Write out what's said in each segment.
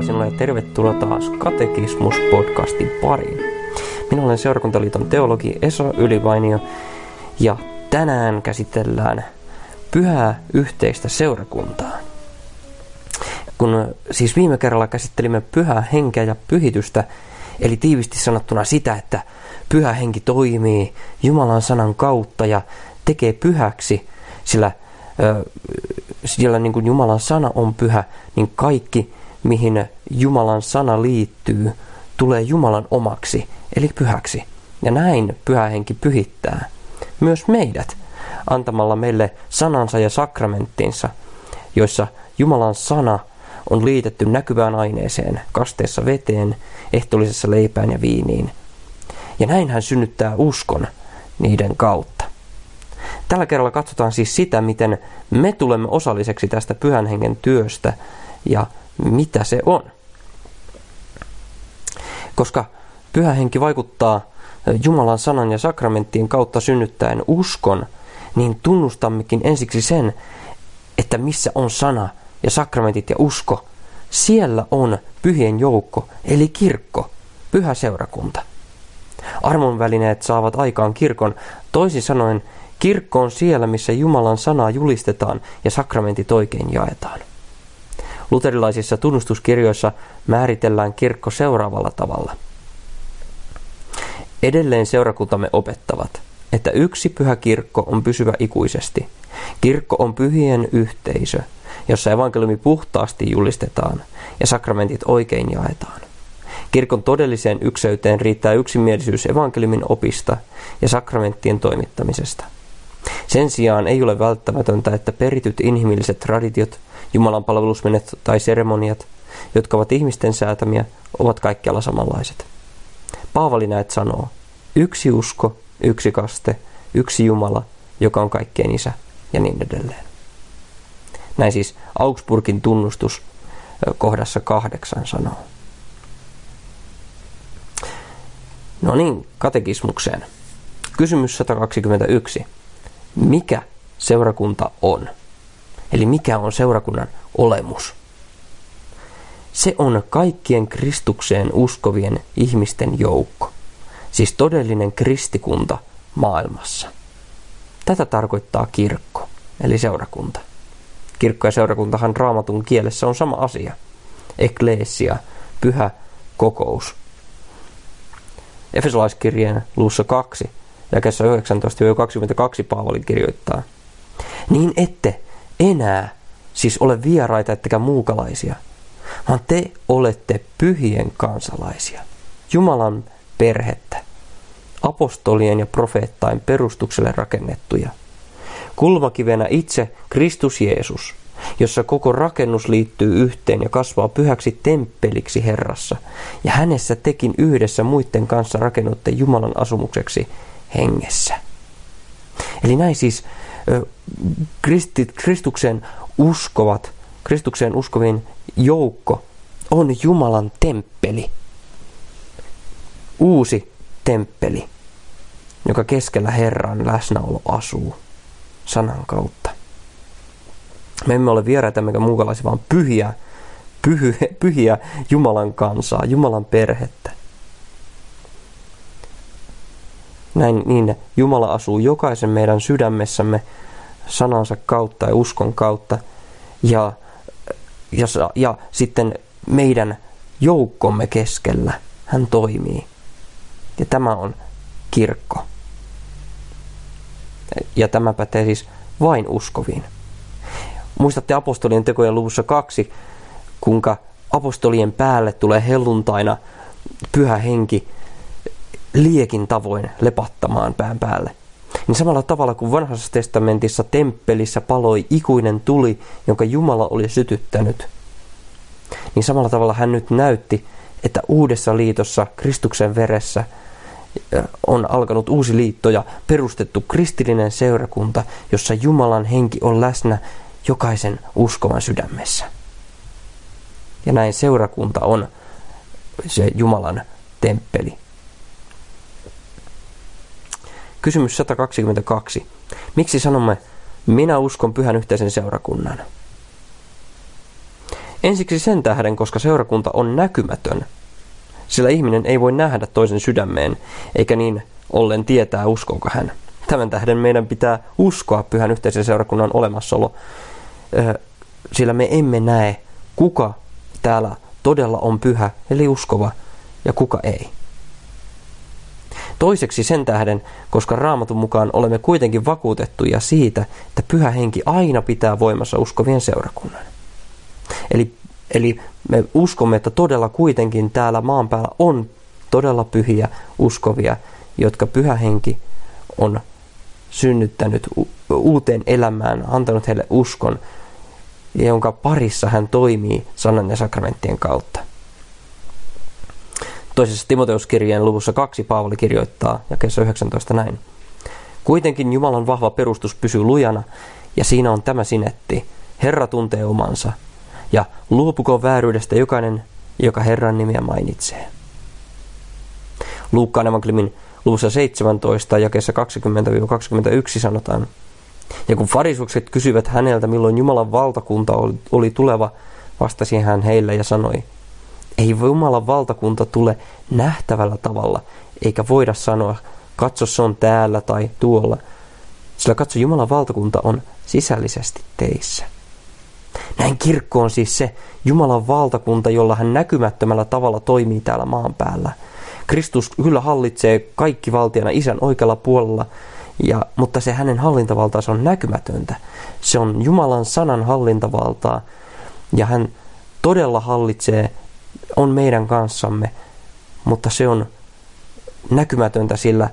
Rauhaa sinulle ja tervetuloa taas Katekismus-podcastin pariin. Minä olen Seurakuntaliiton teologi Esa Ylivainio ja tänään käsitellään pyhää yhteistä seurakuntaa. Kun siis viime kerralla käsittelimme pyhää henkeä ja pyhitystä, eli tiivisti sanottuna sitä, että pyhä henki toimii Jumalan sanan kautta ja tekee pyhäksi, sillä siellä niin kuin Jumalan sana on pyhä, niin kaikki, mihin Jumalan sana liittyy, tulee Jumalan omaksi, eli pyhäksi. Ja näin pyhä henki pyhittää myös meidät antamalla meille sanansa ja sakramenttinsa, joissa Jumalan sana on liitetty näkyvään aineeseen, kasteessa veteen, ehtoollisessa leipään ja viiniin. Ja näin hän synnyttää uskon niiden kautta. Tällä kerralla katsotaan siis sitä, miten me tulemme osalliseksi tästä pyhän hengen työstä ja mitä se on. Koska pyhä henki vaikuttaa Jumalan sanan ja sakramenttien kautta synnyttäen uskon, niin tunnustammekin ensiksi sen, että missä on sana ja sakramentit ja usko, siellä on pyhien joukko, eli kirkko, pyhä seurakunta. Armon välineet saavat aikaan kirkon, toisin sanoen Kirkko on siellä, missä Jumalan sanaa julistetaan ja sakramentit oikein jaetaan. Luterilaisissa tunnustuskirjoissa määritellään kirkko seuraavalla tavalla. Edelleen seurakuntamme opettavat, että yksi pyhä kirkko on pysyvä ikuisesti. Kirkko on pyhien yhteisö, jossa evankeliumi puhtaasti julistetaan ja sakramentit oikein jaetaan. Kirkon todelliseen ykseyteen riittää yksimielisyys evankeliumin opista ja sakramenttien toimittamisesta – sen sijaan ei ole välttämätöntä, että perityt inhimilliset traditiot, Jumalan palvelusmenet tai seremoniat, jotka ovat ihmisten säätämiä, ovat kaikkialla samanlaiset. Paavali näet sanoo, yksi usko, yksi kaste, yksi Jumala, joka on kaikkeen isä ja niin edelleen. Näin siis Augsburgin tunnustus kohdassa kahdeksan sanoo. No niin, katekismukseen. Kysymys 121 mikä seurakunta on. Eli mikä on seurakunnan olemus. Se on kaikkien Kristukseen uskovien ihmisten joukko, siis todellinen kristikunta maailmassa. Tätä tarkoittaa kirkko, eli seurakunta. Kirkko ja seurakuntahan raamatun kielessä on sama asia. Ekleesia, pyhä kokous. Efesolaiskirjeen luussa 2 jakeessa 19-22 Paavali kirjoittaa. Niin ette enää siis ole vieraita ettekä muukalaisia, vaan te olette pyhien kansalaisia, Jumalan perhettä, apostolien ja profeettain perustukselle rakennettuja. Kulmakivenä itse Kristus Jeesus, jossa koko rakennus liittyy yhteen ja kasvaa pyhäksi temppeliksi Herrassa, ja hänessä tekin yhdessä muiden kanssa rakennutte Jumalan asumukseksi hengessä. Eli näin siis kristit, Kristuksen uskovat, Kristukseen uskovien joukko on Jumalan temppeli. Uusi temppeli, joka keskellä Herran läsnäolo asuu sanan kautta. Me emme ole vieraita emmekä muukalaisia, vaan pyhiä, pyhiä Jumalan kansaa, Jumalan perhettä. Näin niin Jumala asuu jokaisen meidän sydämessämme sanansa kautta ja uskon kautta. Ja, ja, ja sitten meidän joukkomme keskellä hän toimii. Ja tämä on kirkko. Ja tämä pätee siis vain uskoviin. Muistatte apostolien tekojen luvussa kaksi, kuinka apostolien päälle tulee helluntaina pyhä henki liekin tavoin lepattamaan pään päälle. Niin samalla tavalla kuin vanhassa testamentissa temppelissä paloi ikuinen tuli, jonka Jumala oli sytyttänyt, niin samalla tavalla hän nyt näytti, että uudessa liitossa Kristuksen veressä on alkanut uusi liitto ja perustettu kristillinen seurakunta, jossa Jumalan henki on läsnä jokaisen uskovan sydämessä. Ja näin seurakunta on se Jumalan temppeli. Kysymys 122. Miksi sanomme, minä uskon pyhän yhteisen seurakunnan? Ensiksi sen tähden, koska seurakunta on näkymätön. Sillä ihminen ei voi nähdä toisen sydämeen, eikä niin ollen tietää, uskooko hän. Tämän tähden meidän pitää uskoa pyhän yhteisen seurakunnan olemassaolo, sillä me emme näe, kuka täällä todella on pyhä, eli uskova, ja kuka ei. Toiseksi sen tähden, koska raamatun mukaan olemme kuitenkin vakuutettuja siitä, että pyhä henki aina pitää voimassa uskovien seurakunnan. Eli, eli me uskomme, että todella kuitenkin täällä maan päällä on todella pyhiä uskovia, jotka pyhä henki on synnyttänyt uuteen elämään, antanut heille uskon, jonka parissa hän toimii sanan ja sakramenttien kautta. Toisessa Timoteuskirjeen luvussa 2 Paavali kirjoittaa ja kesä 19 näin. Kuitenkin Jumalan vahva perustus pysyy lujana ja siinä on tämä sinetti. Herra tuntee omansa ja luopuko vääryydestä jokainen, joka Herran nimiä mainitsee. Luukkaan evankeliumin luvussa 17 ja kesä 20-21 sanotaan. Ja kun farisukset kysyivät häneltä, milloin Jumalan valtakunta oli tuleva, vastasi hän heille ja sanoi, ei Jumalan valtakunta tule nähtävällä tavalla, eikä voida sanoa, katso se on täällä tai tuolla. Sillä katso, Jumalan valtakunta on sisällisesti teissä. Näin kirkko on siis se Jumalan valtakunta, jolla hän näkymättömällä tavalla toimii täällä maan päällä. Kristus kyllä hallitsee kaikki valtiana isän oikealla puolella, ja, mutta se hänen hallintavaltaansa on näkymätöntä. Se on Jumalan sanan hallintavaltaa, ja hän todella hallitsee on meidän kanssamme, mutta se on näkymätöntä, sillä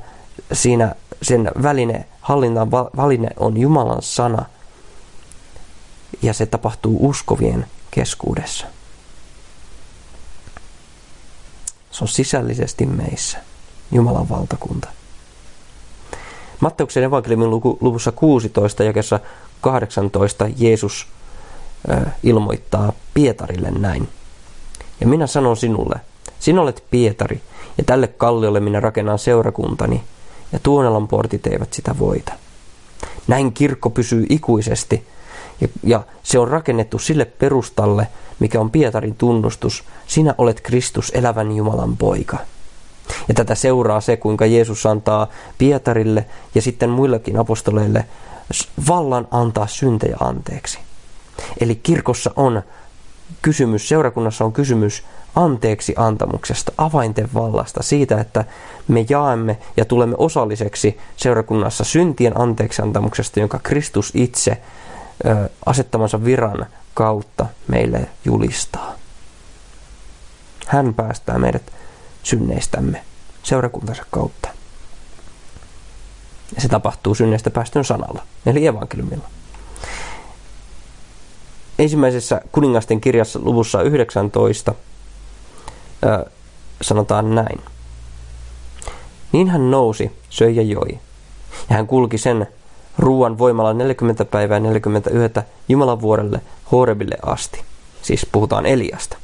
siinä sen väline, hallinnan väline on Jumalan sana ja se tapahtuu uskovien keskuudessa. Se on sisällisesti meissä, Jumalan valtakunta. Matteuksen evankeliumin luvussa 16 jakessa 18 Jeesus ilmoittaa Pietarille näin. Ja minä sanon sinulle, sinä olet Pietari, ja tälle kalliolle minä rakennan seurakuntani, ja Tuonelan portit eivät sitä voita. Näin kirkko pysyy ikuisesti, ja, ja se on rakennettu sille perustalle, mikä on Pietarin tunnustus, sinä olet Kristus, elävän Jumalan poika. Ja tätä seuraa se, kuinka Jeesus antaa Pietarille ja sitten muillekin apostoleille vallan antaa syntejä anteeksi. Eli kirkossa on kysymys, seurakunnassa on kysymys anteeksi antamuksesta, avainten vallasta, siitä, että me jaamme ja tulemme osalliseksi seurakunnassa syntien anteeksi antamuksesta, jonka Kristus itse ö, asettamansa viran kautta meille julistaa. Hän päästää meidät synneistämme seurakuntansa kautta. Ja se tapahtuu synneistä päästön sanalla, eli evankeliumilla ensimmäisessä kuningasten kirjassa luvussa 19 ö, sanotaan näin. Niin hän nousi, söi ja joi. Ja hän kulki sen ruuan voimalla 40 päivää 40 yötä Jumalan vuorelle Horebille asti. Siis puhutaan Eliasta.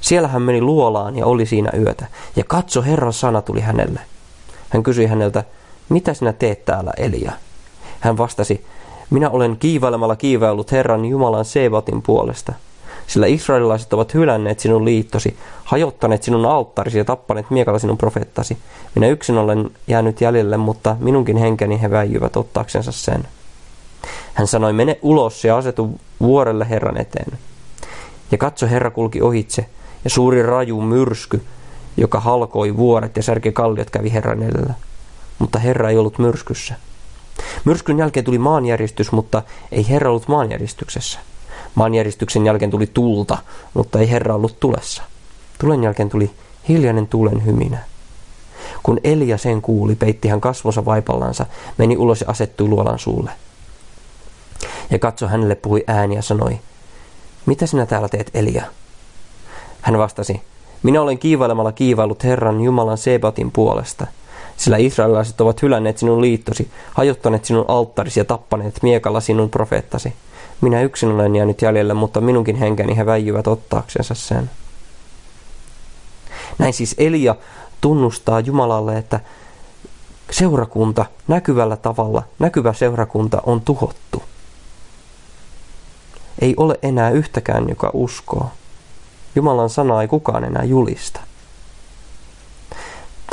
Siellä hän meni luolaan ja oli siinä yötä. Ja katso, Herran sana tuli hänelle. Hän kysyi häneltä, mitä sinä teet täällä, Elia? Hän vastasi, minä olen kiivailemalla kiivaillut Herran Jumalan Sebatin puolesta. Sillä israelilaiset ovat hylänneet sinun liittosi, hajottaneet sinun alttarisi ja tappaneet miekalla sinun profeettasi. Minä yksin olen jäänyt jäljelle, mutta minunkin henkeni he väijyvät ottaaksensa sen. Hän sanoi, mene ulos ja asetu vuorelle Herran eteen. Ja katso, Herra kulki ohitse, ja suuri raju myrsky, joka halkoi vuoret ja särki kalliot kävi Herran edellä. Mutta Herra ei ollut myrskyssä. Myrskyn jälkeen tuli maanjäristys, mutta ei Herra ollut maanjäristyksessä. Maanjäristyksen jälkeen tuli tulta, mutta ei Herra ollut tulessa. Tulen jälkeen tuli hiljainen tulen hyminä. Kun Elia sen kuuli, peitti hän kasvonsa vaipallansa, meni ulos ja asettui luolan suulle. Ja katso hänelle puhui ääni ja sanoi, mitä sinä täällä teet, Elia? Hän vastasi, minä olen kiivailemalla kiivaillut Herran Jumalan Sebatin puolesta – sillä israelilaiset ovat hylänneet sinun liittosi, hajottaneet sinun alttarisi ja tappaneet miekalla sinun profeettasi. Minä yksin olen jäänyt jäljelle, mutta minunkin henkeni he väijyvät ottaaksensa sen. Näin siis Elia tunnustaa Jumalalle, että seurakunta näkyvällä tavalla, näkyvä seurakunta on tuhottu. ei ole enää yhtäkään, joka uskoo. Jumalan sanaa ei kukaan enää julista.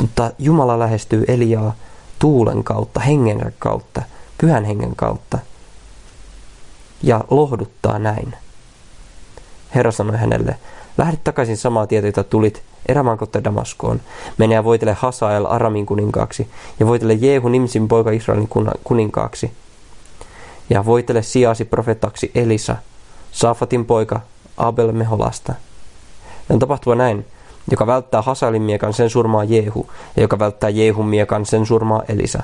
Mutta Jumala lähestyy Eliaa tuulen kautta, hengen kautta, pyhän hengen kautta ja lohduttaa näin. Herra sanoi hänelle, lähde takaisin samaa tietä, jota tulit erämaan kautta Damaskoon. Mene ja voitele Hasael Aramin kuninkaaksi ja voitele Jehu Nimsin poika Israelin kuninkaaksi. Ja voitele sijaasi profettaksi Elisa, Safatin poika Abel Meholasta. On tapahtuva näin, joka välttää Hasaelin miekan, sen surmaa Jehu, ja joka välttää Jehun miekan, sen surmaa Elisa.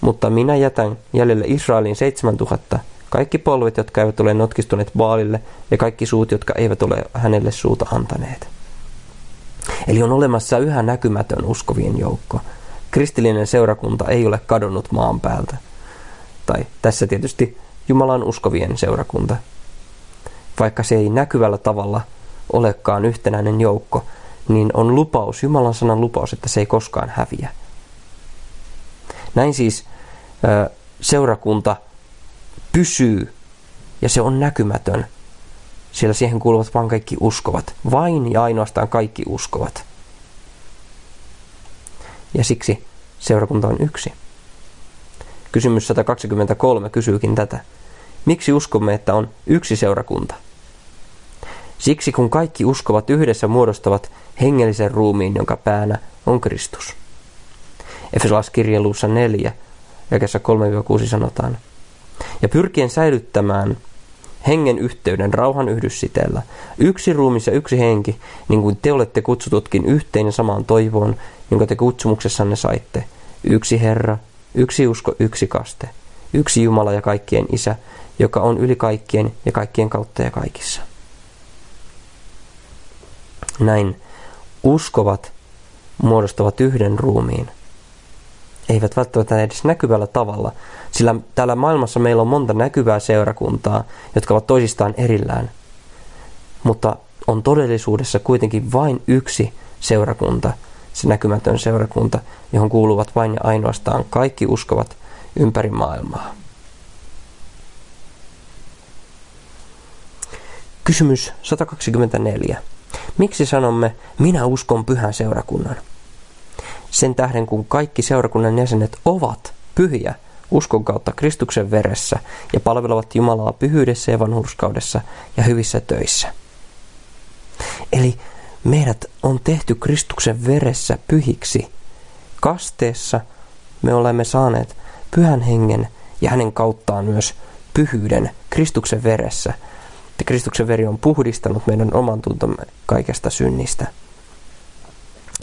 Mutta minä jätän jäljelle Israelin seitsemän tuhatta, kaikki polvet, jotka eivät ole notkistuneet Baalille, ja kaikki suut, jotka eivät ole hänelle suuta antaneet. Eli on olemassa yhä näkymätön uskovien joukko. Kristillinen seurakunta ei ole kadonnut maan päältä. Tai tässä tietysti Jumalan uskovien seurakunta. Vaikka se ei näkyvällä tavalla olekaan yhtenäinen joukko, niin on lupaus, Jumalan sanan lupaus, että se ei koskaan häviä. Näin siis seurakunta pysyy ja se on näkymätön, sillä siihen kuuluvat vain kaikki uskovat. Vain ja ainoastaan kaikki uskovat. Ja siksi seurakunta on yksi. Kysymys 123 kysyykin tätä. Miksi uskomme, että on yksi seurakunta? Siksi kun kaikki uskovat yhdessä muodostavat hengellisen ruumiin, jonka päänä on Kristus. Efesolaiskirjan luussa 4, jakessa 3-6 sanotaan. Ja pyrkien säilyttämään hengen yhteyden rauhan yhdyssiteellä, yksi ruumis ja yksi henki, niin kuin te olette kutsututkin yhteen ja samaan toivoon, jonka te kutsumuksessanne saitte. Yksi Herra, yksi usko, yksi kaste, yksi Jumala ja kaikkien Isä, joka on yli kaikkien ja kaikkien kautta ja kaikissa. Näin uskovat muodostavat yhden ruumiin. Eivät välttämättä edes näkyvällä tavalla, sillä täällä maailmassa meillä on monta näkyvää seurakuntaa, jotka ovat toisistaan erillään. Mutta on todellisuudessa kuitenkin vain yksi seurakunta, se näkymätön seurakunta, johon kuuluvat vain ja ainoastaan kaikki uskovat ympäri maailmaa. Kysymys 124. Miksi sanomme, minä uskon pyhän seurakunnan? Sen tähden, kun kaikki seurakunnan jäsenet ovat pyhiä uskon kautta Kristuksen veressä ja palvelevat Jumalaa pyhyydessä ja vanhurskaudessa ja hyvissä töissä. Eli meidät on tehty Kristuksen veressä pyhiksi. Kasteessa me olemme saaneet pyhän hengen ja hänen kauttaan myös pyhyyden Kristuksen veressä – että Kristuksen veri on puhdistanut meidän oman tuntomme kaikesta synnistä.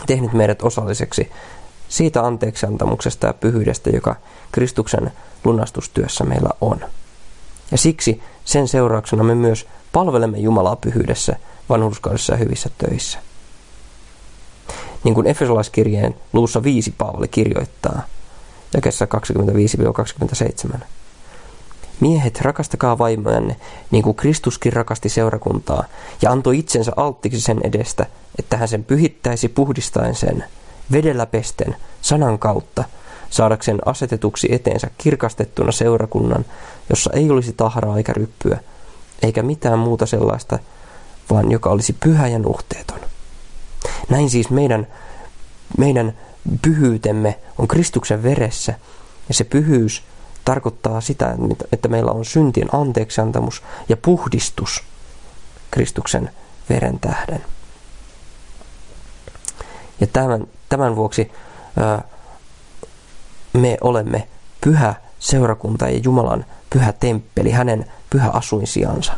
Tehnyt meidät osalliseksi siitä anteeksiantamuksesta ja pyhyydestä, joka Kristuksen lunastustyössä meillä on. Ja siksi sen seurauksena me myös palvelemme Jumalaa pyhyydessä, vanhurskaudessa ja hyvissä töissä. Niin kuin Efesolaiskirjeen luussa 5 Paavali kirjoittaa, jakessa 25-27. Miehet, rakastakaa vaimojanne, niin kuin Kristuskin rakasti seurakuntaa, ja antoi itsensä alttiksi sen edestä, että hän sen pyhittäisi puhdistaen sen, vedellä pesten, sanan kautta, saadakseen asetetuksi eteensä kirkastettuna seurakunnan, jossa ei olisi tahraa eikä ryppyä, eikä mitään muuta sellaista, vaan joka olisi pyhä ja nuhteeton. Näin siis meidän, meidän pyhyytemme on Kristuksen veressä, ja se pyhyys tarkoittaa sitä, että meillä on syntien anteeksiantamus ja puhdistus Kristuksen veren tähden. Ja tämän, tämän vuoksi ää, me olemme pyhä seurakunta ja Jumalan pyhä temppeli, hänen pyhä asuinsijansa.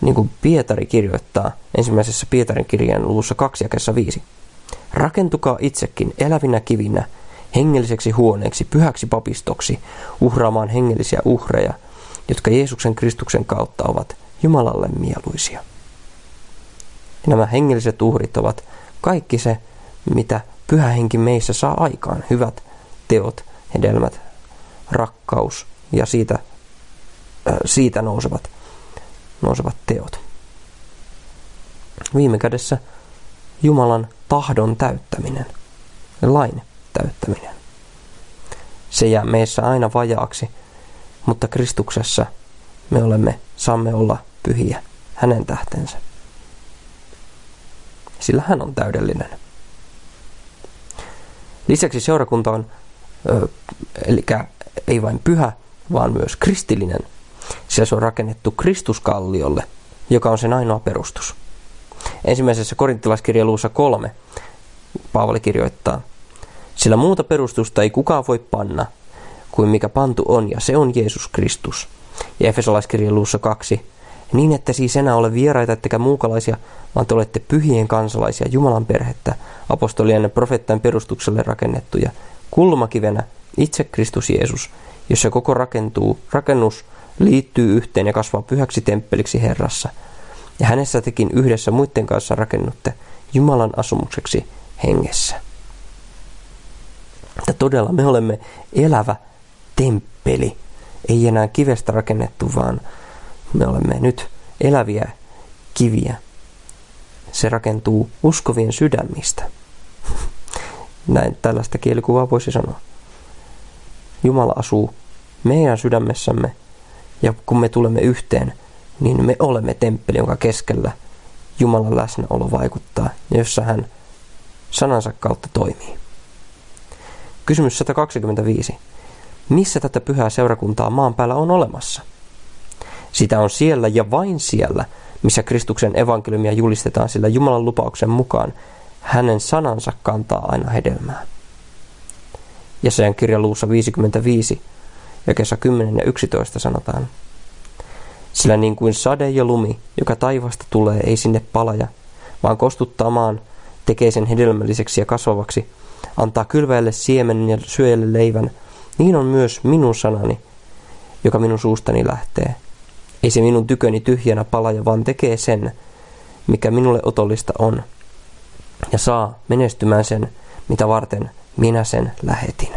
Niin kuin Pietari kirjoittaa ensimmäisessä Pietarin kirjeen luvussa 2 ja 5. Rakentukaa itsekin elävinä kivinä hengelliseksi huoneeksi, pyhäksi papistoksi, uhraamaan hengellisiä uhreja, jotka Jeesuksen Kristuksen kautta ovat Jumalalle mieluisia. Ja nämä hengelliset uhrit ovat kaikki se, mitä pyhä henki meissä saa aikaan. Hyvät teot, hedelmät, rakkaus ja siitä, äh, siitä nousevat, nousevat teot. Viime kädessä Jumalan tahdon täyttäminen, lain täyttäminen. Se jää meissä aina vajaaksi, mutta Kristuksessa me olemme, saamme olla pyhiä hänen tähtensä. Sillä hän on täydellinen. Lisäksi seurakunta on, eli ei vain pyhä, vaan myös kristillinen. Sillä se on rakennettu Kristuskalliolle, joka on sen ainoa perustus. Ensimmäisessä korintilaiskirja luussa kolme Paavali kirjoittaa, sillä muuta perustusta ei kukaan voi panna kuin mikä pantu on, ja se on Jeesus Kristus. Ja Efesolaiskirja luussa kaksi, niin että siis enää ole vieraita ettekä muukalaisia, vaan te olette pyhien kansalaisia, Jumalan perhettä, apostolien ja profeettajan perustukselle rakennettuja, kulmakivenä itse Kristus Jeesus, jossa koko rakentuu, rakennus liittyy yhteen ja kasvaa pyhäksi temppeliksi Herrassa. Ja hänessä tekin yhdessä muiden kanssa rakennutte Jumalan asumukseksi hengessä. Että todella me olemme elävä temppeli, ei enää kivestä rakennettu, vaan me olemme nyt eläviä kiviä. Se rakentuu uskovien sydämistä. Näin tällaista kielikuvaa voisi sanoa. Jumala asuu meidän sydämessämme ja kun me tulemme yhteen, niin me olemme temppeli, jonka keskellä Jumalan läsnäolo vaikuttaa ja jossa hän sanansa kautta toimii. Kysymys 125. Missä tätä pyhää seurakuntaa maan päällä on olemassa? Sitä on siellä ja vain siellä, missä Kristuksen evankeliumia julistetaan, sillä Jumalan lupauksen mukaan hänen sanansa kantaa aina hedelmää. Ja sen kirja luussa 55 ja kesä 10 ja 11 sanotaan. Sillä niin kuin sade ja lumi, joka taivasta tulee, ei sinne palaja, vaan kostuttaa maan, tekee sen hedelmälliseksi ja kasvavaksi, antaa kylväjälle siemenen ja syöjälle leivän, niin on myös minun sanani, joka minun suustani lähtee. Ei se minun tyköni tyhjänä palaja, vaan tekee sen, mikä minulle otollista on, ja saa menestymään sen, mitä varten minä sen lähetin.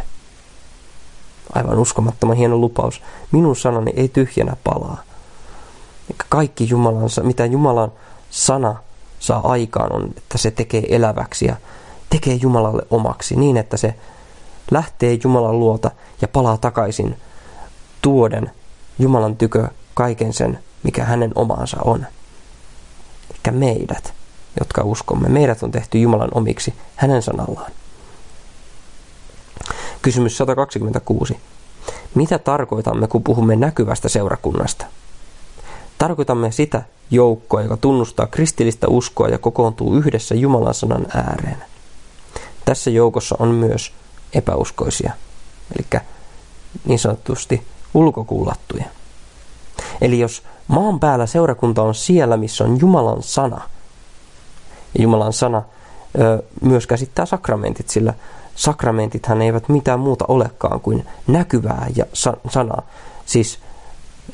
Aivan uskomattoman hieno lupaus. Minun sanani ei tyhjänä palaa. Kaikki Jumalan, mitä Jumalan sana saa aikaan on, että se tekee eläväksi ja tekee Jumalalle omaksi niin, että se lähtee Jumalan luota ja palaa takaisin tuoden Jumalan tykö kaiken sen, mikä hänen omaansa on. Eli meidät, jotka uskomme, meidät on tehty Jumalan omiksi hänen sanallaan. Kysymys 126. Mitä tarkoitamme, kun puhumme näkyvästä seurakunnasta? Tarkoitamme sitä joukkoa, joka tunnustaa kristillistä uskoa ja kokoontuu yhdessä Jumalan sanan ääreen. Tässä joukossa on myös epäuskoisia, eli niin sanotusti ulkokuulattuja. Eli jos maan päällä seurakunta on siellä, missä on Jumalan sana, ja Jumalan sana ö, myös käsittää sakramentit, sillä sakramentithan eivät mitään muuta olekaan kuin näkyvää ja sa- sanaa. Siis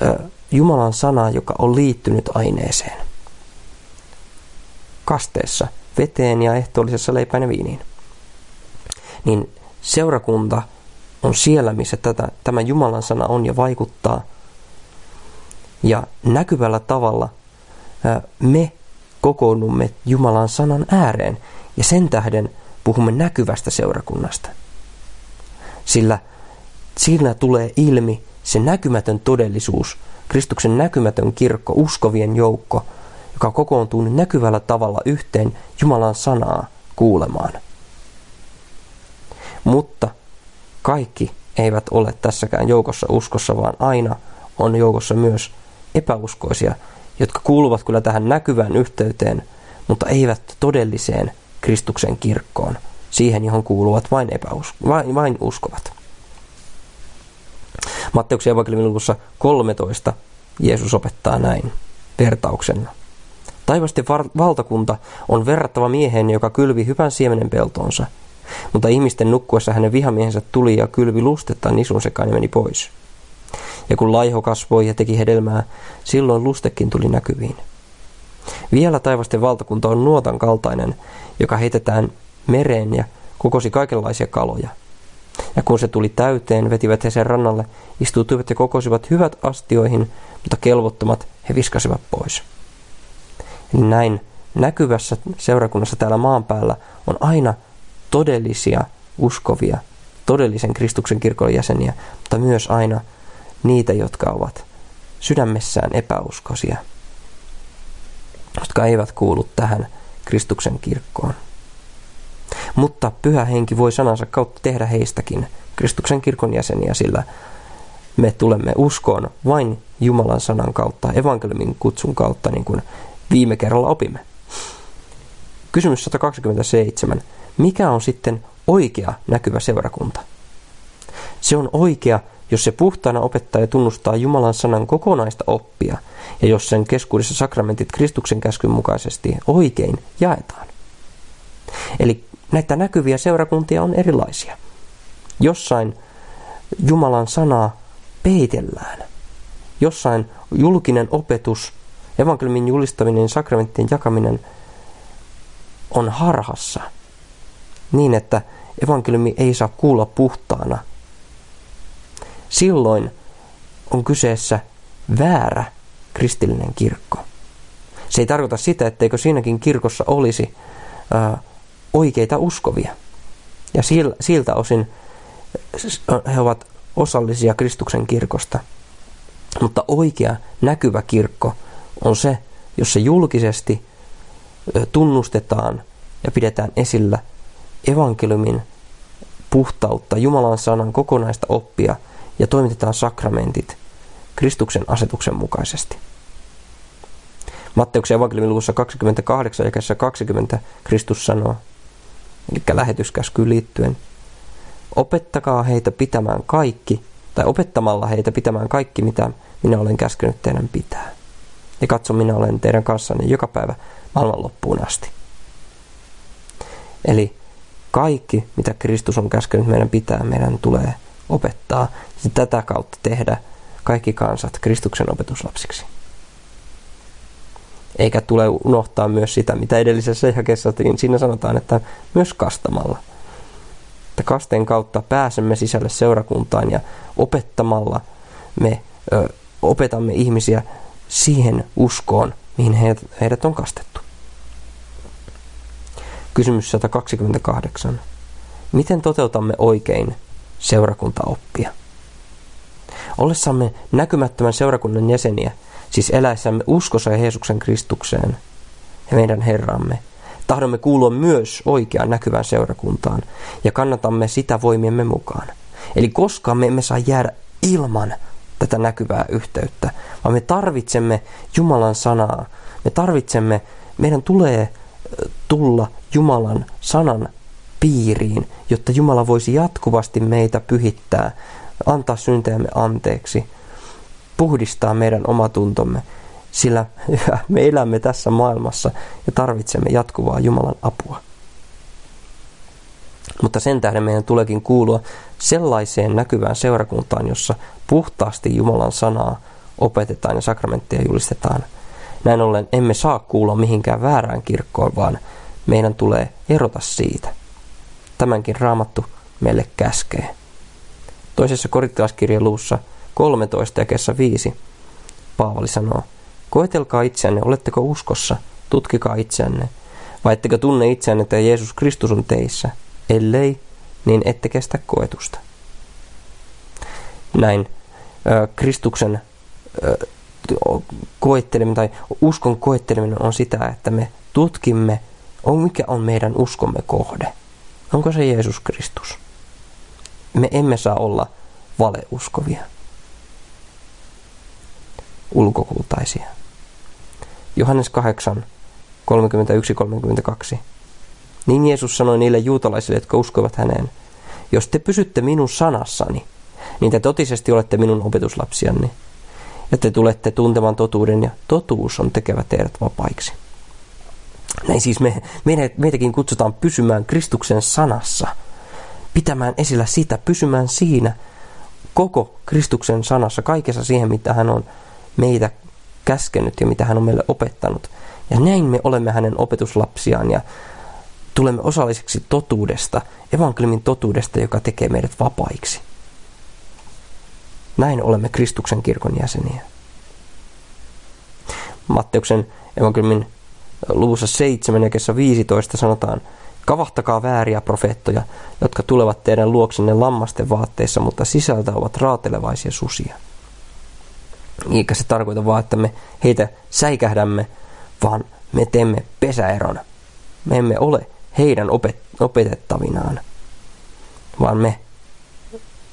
ö, Jumalan sana, joka on liittynyt aineeseen. Kasteessa, veteen ja ehtoollisessa leipään ja viiniin. Niin seurakunta on siellä, missä tätä, tämä Jumalan sana on ja vaikuttaa. Ja näkyvällä tavalla me kokoonnumme Jumalan sanan ääreen ja sen tähden puhumme näkyvästä seurakunnasta. Sillä siinä tulee ilmi se näkymätön todellisuus, Kristuksen näkymätön kirkko, uskovien joukko, joka kokoontuu näkyvällä tavalla yhteen Jumalan sanaa kuulemaan. Mutta kaikki eivät ole tässäkään joukossa uskossa, vaan aina on joukossa myös epäuskoisia, jotka kuuluvat kyllä tähän näkyvään yhteyteen, mutta eivät todelliseen Kristuksen kirkkoon, siihen johon kuuluvat vain, epäusko, vain, vain uskovat. Matteuksen evankeliumin luvussa 13 Jeesus opettaa näin vertauksena. Taivasten valtakunta on verrattava mieheen, joka kylvi hyvän siemenen peltoonsa. Mutta ihmisten nukkuessa hänen vihamiehensä tuli ja kylvi lustetta nisun sekaan ja meni pois. Ja kun laiho kasvoi ja teki hedelmää, silloin lustekin tuli näkyviin. Vielä taivasten valtakunta on nuotan kaltainen, joka heitetään mereen ja kokosi kaikenlaisia kaloja. Ja kun se tuli täyteen, vetivät he sen rannalle, istuutuivat ja kokosivat hyvät astioihin, mutta kelvottomat he viskasivat pois. Eli näin näkyvässä seurakunnassa täällä maan päällä on aina todellisia uskovia, todellisen Kristuksen kirkon jäseniä, mutta myös aina niitä, jotka ovat sydämessään epäuskoisia, jotka eivät kuulu tähän Kristuksen kirkkoon. Mutta pyhä henki voi sanansa kautta tehdä heistäkin Kristuksen kirkon jäseniä, sillä me tulemme uskoon vain Jumalan sanan kautta, evankeliumin kutsun kautta, niin kuin viime kerralla opimme. Kysymys 127. Mikä on sitten oikea näkyvä seurakunta? Se on oikea, jos se puhtaana opettaa ja tunnustaa Jumalan sanan kokonaista oppia, ja jos sen keskuudessa sakramentit Kristuksen käskyn mukaisesti oikein jaetaan. Eli näitä näkyviä seurakuntia on erilaisia. Jossain Jumalan sanaa peitellään. Jossain julkinen opetus, evankeliumin julistaminen, sakramenttien jakaminen on harhassa. Niin, että evankeliumi ei saa kuulla puhtaana. Silloin on kyseessä väärä kristillinen kirkko. Se ei tarkoita sitä, etteikö siinäkin kirkossa olisi ää, oikeita uskovia. Ja siltä osin he ovat osallisia Kristuksen kirkosta. Mutta oikea näkyvä kirkko on se, jossa julkisesti tunnustetaan ja pidetään esillä evankeliumin puhtautta, Jumalan sanan kokonaista oppia ja toimitetaan sakramentit Kristuksen asetuksen mukaisesti. Matteuksen evankeliumin luvussa 28 ja 20 Kristus sanoo, eli lähetyskäskyyn liittyen, Opettakaa heitä pitämään kaikki, tai opettamalla heitä pitämään kaikki, mitä minä olen käskenyt teidän pitää. Ja katso, minä olen teidän kanssanne joka päivä maailman loppuun asti. Eli kaikki, mitä Kristus on käskenyt meidän pitää, meidän tulee opettaa ja tätä kautta tehdä kaikki kansat Kristuksen opetuslapsiksi. Eikä tule unohtaa myös sitä, mitä edellisessä jakeessa niin siinä sanotaan, että myös kastamalla – että kasteen kautta pääsemme sisälle seurakuntaan ja opettamalla me ö, opetamme ihmisiä siihen uskoon, mihin heidät, heidät on kastettu. Kysymys 128. Miten toteutamme oikein seurakuntaoppia? Ollessamme näkymättömän seurakunnan jäseniä, siis eläessämme uskossa ja Jeesuksen Kristukseen ja meidän Herramme, Tahdomme kuulua myös oikeaan näkyvään seurakuntaan ja kannatamme sitä voimiemme mukaan. Eli koskaan me emme saa jäädä ilman tätä näkyvää yhteyttä, vaan me tarvitsemme Jumalan sanaa. Me tarvitsemme, meidän tulee tulla Jumalan sanan piiriin, jotta Jumala voisi jatkuvasti meitä pyhittää, antaa syntejämme anteeksi, puhdistaa meidän omatuntomme sillä me elämme tässä maailmassa ja tarvitsemme jatkuvaa Jumalan apua. Mutta sen tähden meidän tuleekin kuulua sellaiseen näkyvään seurakuntaan, jossa puhtaasti Jumalan sanaa opetetaan ja sakramentteja julistetaan. Näin ollen emme saa kuulla mihinkään väärään kirkkoon, vaan meidän tulee erota siitä. Tämänkin raamattu meille käskee. Toisessa korittilaiskirjan luussa 13 ja 5 Paavali sanoo, Koetelkaa itseänne, oletteko uskossa, tutkikaa itseänne, vai ettekö tunne itseänne, että Jeesus Kristus on teissä, ellei, niin ette kestä koetusta. Näin Kristuksen koetteleminen tai uskon koetteleminen on sitä, että me tutkimme, on mikä on meidän uskomme kohde. Onko se Jeesus Kristus? Me emme saa olla valeuskovia, ulkokultaisia. Johannes 8, 31-32. Niin Jeesus sanoi niille juutalaisille, jotka uskoivat häneen, jos te pysytte minun sanassani, niin te totisesti olette minun opetuslapsianni, ja te tulette tuntemaan totuuden, ja totuus on tekevä teidät vapaiksi. Näin siis me, meitäkin kutsutaan pysymään Kristuksen sanassa, pitämään esillä sitä, pysymään siinä, koko Kristuksen sanassa, kaikessa siihen, mitä hän on meitä käskenyt ja mitä hän on meille opettanut. Ja näin me olemme hänen opetuslapsiaan ja tulemme osalliseksi totuudesta, evankeliumin totuudesta, joka tekee meidät vapaiksi. Näin olemme Kristuksen kirkon jäseniä. Matteuksen evankeliumin luvussa 7 ja 15 sanotaan, Kavahtakaa vääriä profeettoja, jotka tulevat teidän luoksenne lammasten vaatteissa, mutta sisältä ovat raatelevaisia susia. Eikä se tarkoita vaan, että me heitä säikähdämme, vaan me teemme pesäeron. Me emme ole heidän opet- opetettavinaan, vaan me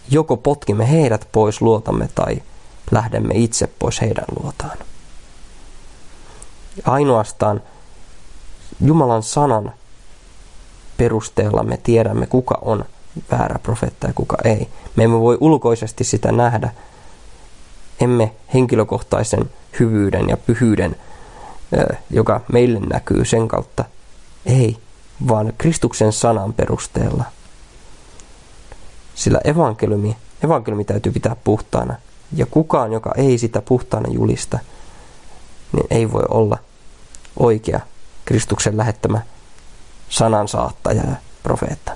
joko potkimme heidät pois luotamme tai lähdemme itse pois heidän luotaan. Ainoastaan Jumalan sanan perusteella me tiedämme, kuka on väärä profeetta ja kuka ei. Me emme voi ulkoisesti sitä nähdä. Emme henkilökohtaisen hyvyyden ja pyhyyden, joka meille näkyy sen kautta. Ei, vaan Kristuksen sanan perusteella. Sillä evankeliumi, evankeliumi täytyy pitää puhtaana. Ja kukaan, joka ei sitä puhtaana julista, niin ei voi olla oikea Kristuksen lähettämä sanansaattaja ja profeetta.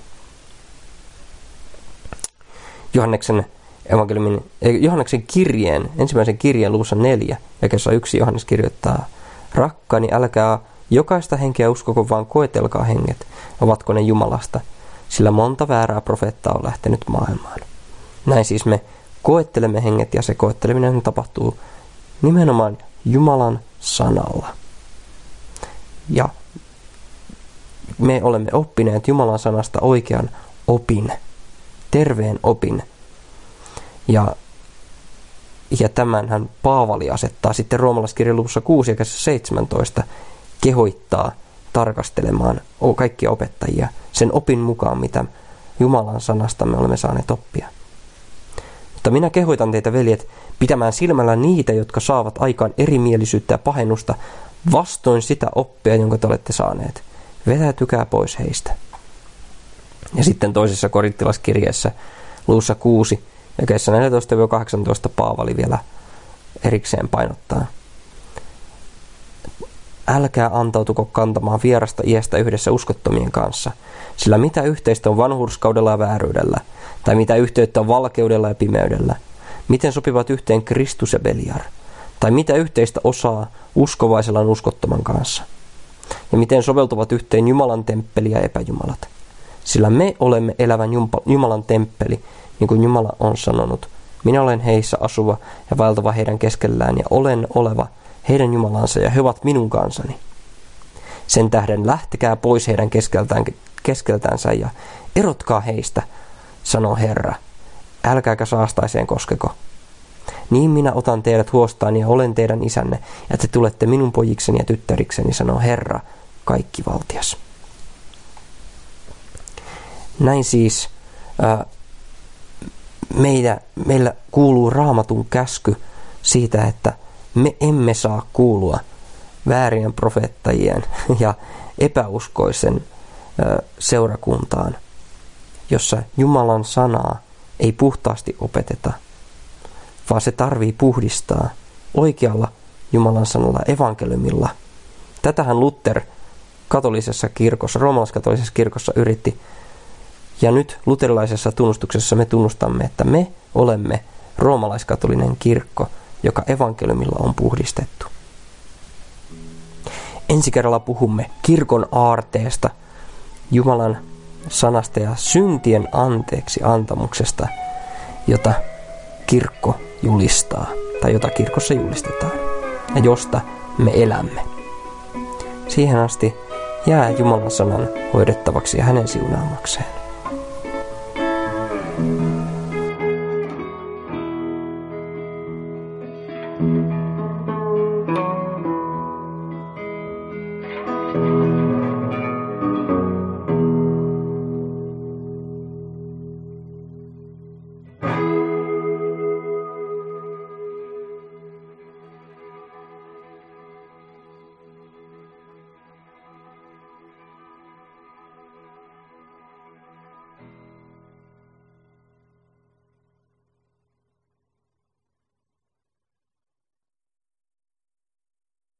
Johanneksen evankeliumin, Johanneksen kirjeen, ensimmäisen kirjeen luussa neljä, ja kesä yksi Johannes kirjoittaa, Rakkaani, älkää jokaista henkeä uskoko, vaan koetelkaa henget, ovatko ne Jumalasta, sillä monta väärää profeettaa on lähtenyt maailmaan. Näin siis me koettelemme henget ja se koetteleminen tapahtuu nimenomaan Jumalan sanalla. Ja me olemme oppineet Jumalan sanasta oikean opin, terveen opin. Ja, ja hän Paavali asettaa sitten roomalaiskirjan luvussa 6 ja 17 kehoittaa tarkastelemaan kaikkia opettajia sen opin mukaan, mitä Jumalan sanasta me olemme saaneet oppia. Mutta minä kehoitan teitä, veljet, pitämään silmällä niitä, jotka saavat aikaan erimielisyyttä ja pahennusta vastoin sitä oppia, jonka te olette saaneet. Vetäytykää pois heistä. Ja sitten toisessa korinttilaskirjeessä luussa 6 ja kesä 14-18 Paavali vielä erikseen painottaa. Älkää antautuko kantamaan vierasta iästä yhdessä uskottomien kanssa, sillä mitä yhteistä on vanhurskaudella ja vääryydellä, tai mitä yhteyttä on valkeudella ja pimeydellä, miten sopivat yhteen Kristus ja Beliar, tai mitä yhteistä osaa uskovaisella uskottoman kanssa, ja miten soveltuvat yhteen Jumalan temppeli ja epäjumalat. Sillä me olemme elävän Jumalan temppeli, niin kuin Jumala on sanonut. Minä olen heissä asuva ja vaeltava heidän keskellään ja olen oleva heidän Jumalansa ja he ovat minun kansani. Sen tähden lähtekää pois heidän keskeltään, keskeltänsä ja erotkaa heistä, sanoo Herra. Älkääkä saastaiseen koskeko. Niin minä otan teidät huostaan ja olen teidän isänne, ja te tulette minun pojikseni ja tyttärikseni, sanoo Herra, kaikki valtias. Näin siis ää, meitä, meillä kuuluu raamatun käsky siitä, että me emme saa kuulua väärien profeettajien ja epäuskoisen seurakuntaan, jossa Jumalan sanaa ei puhtaasti opeteta, vaan se tarvii puhdistaa oikealla Jumalan sanalla evankeliumilla. Tätähän Luther katolisessa kirkossa, roomalaiskatolisessa kirkossa yritti. Ja nyt luterilaisessa tunnustuksessa me tunnustamme, että me olemme roomalaiskatolinen kirkko, joka evankeliumilla on puhdistettu. Ensi kerralla puhumme kirkon aarteesta, Jumalan sanasta ja syntien anteeksi antamuksesta, jota kirkko julistaa tai jota kirkossa julistetaan ja josta me elämme. Siihen asti jää Jumalan sanan hoidettavaksi ja hänen siunaamakseen.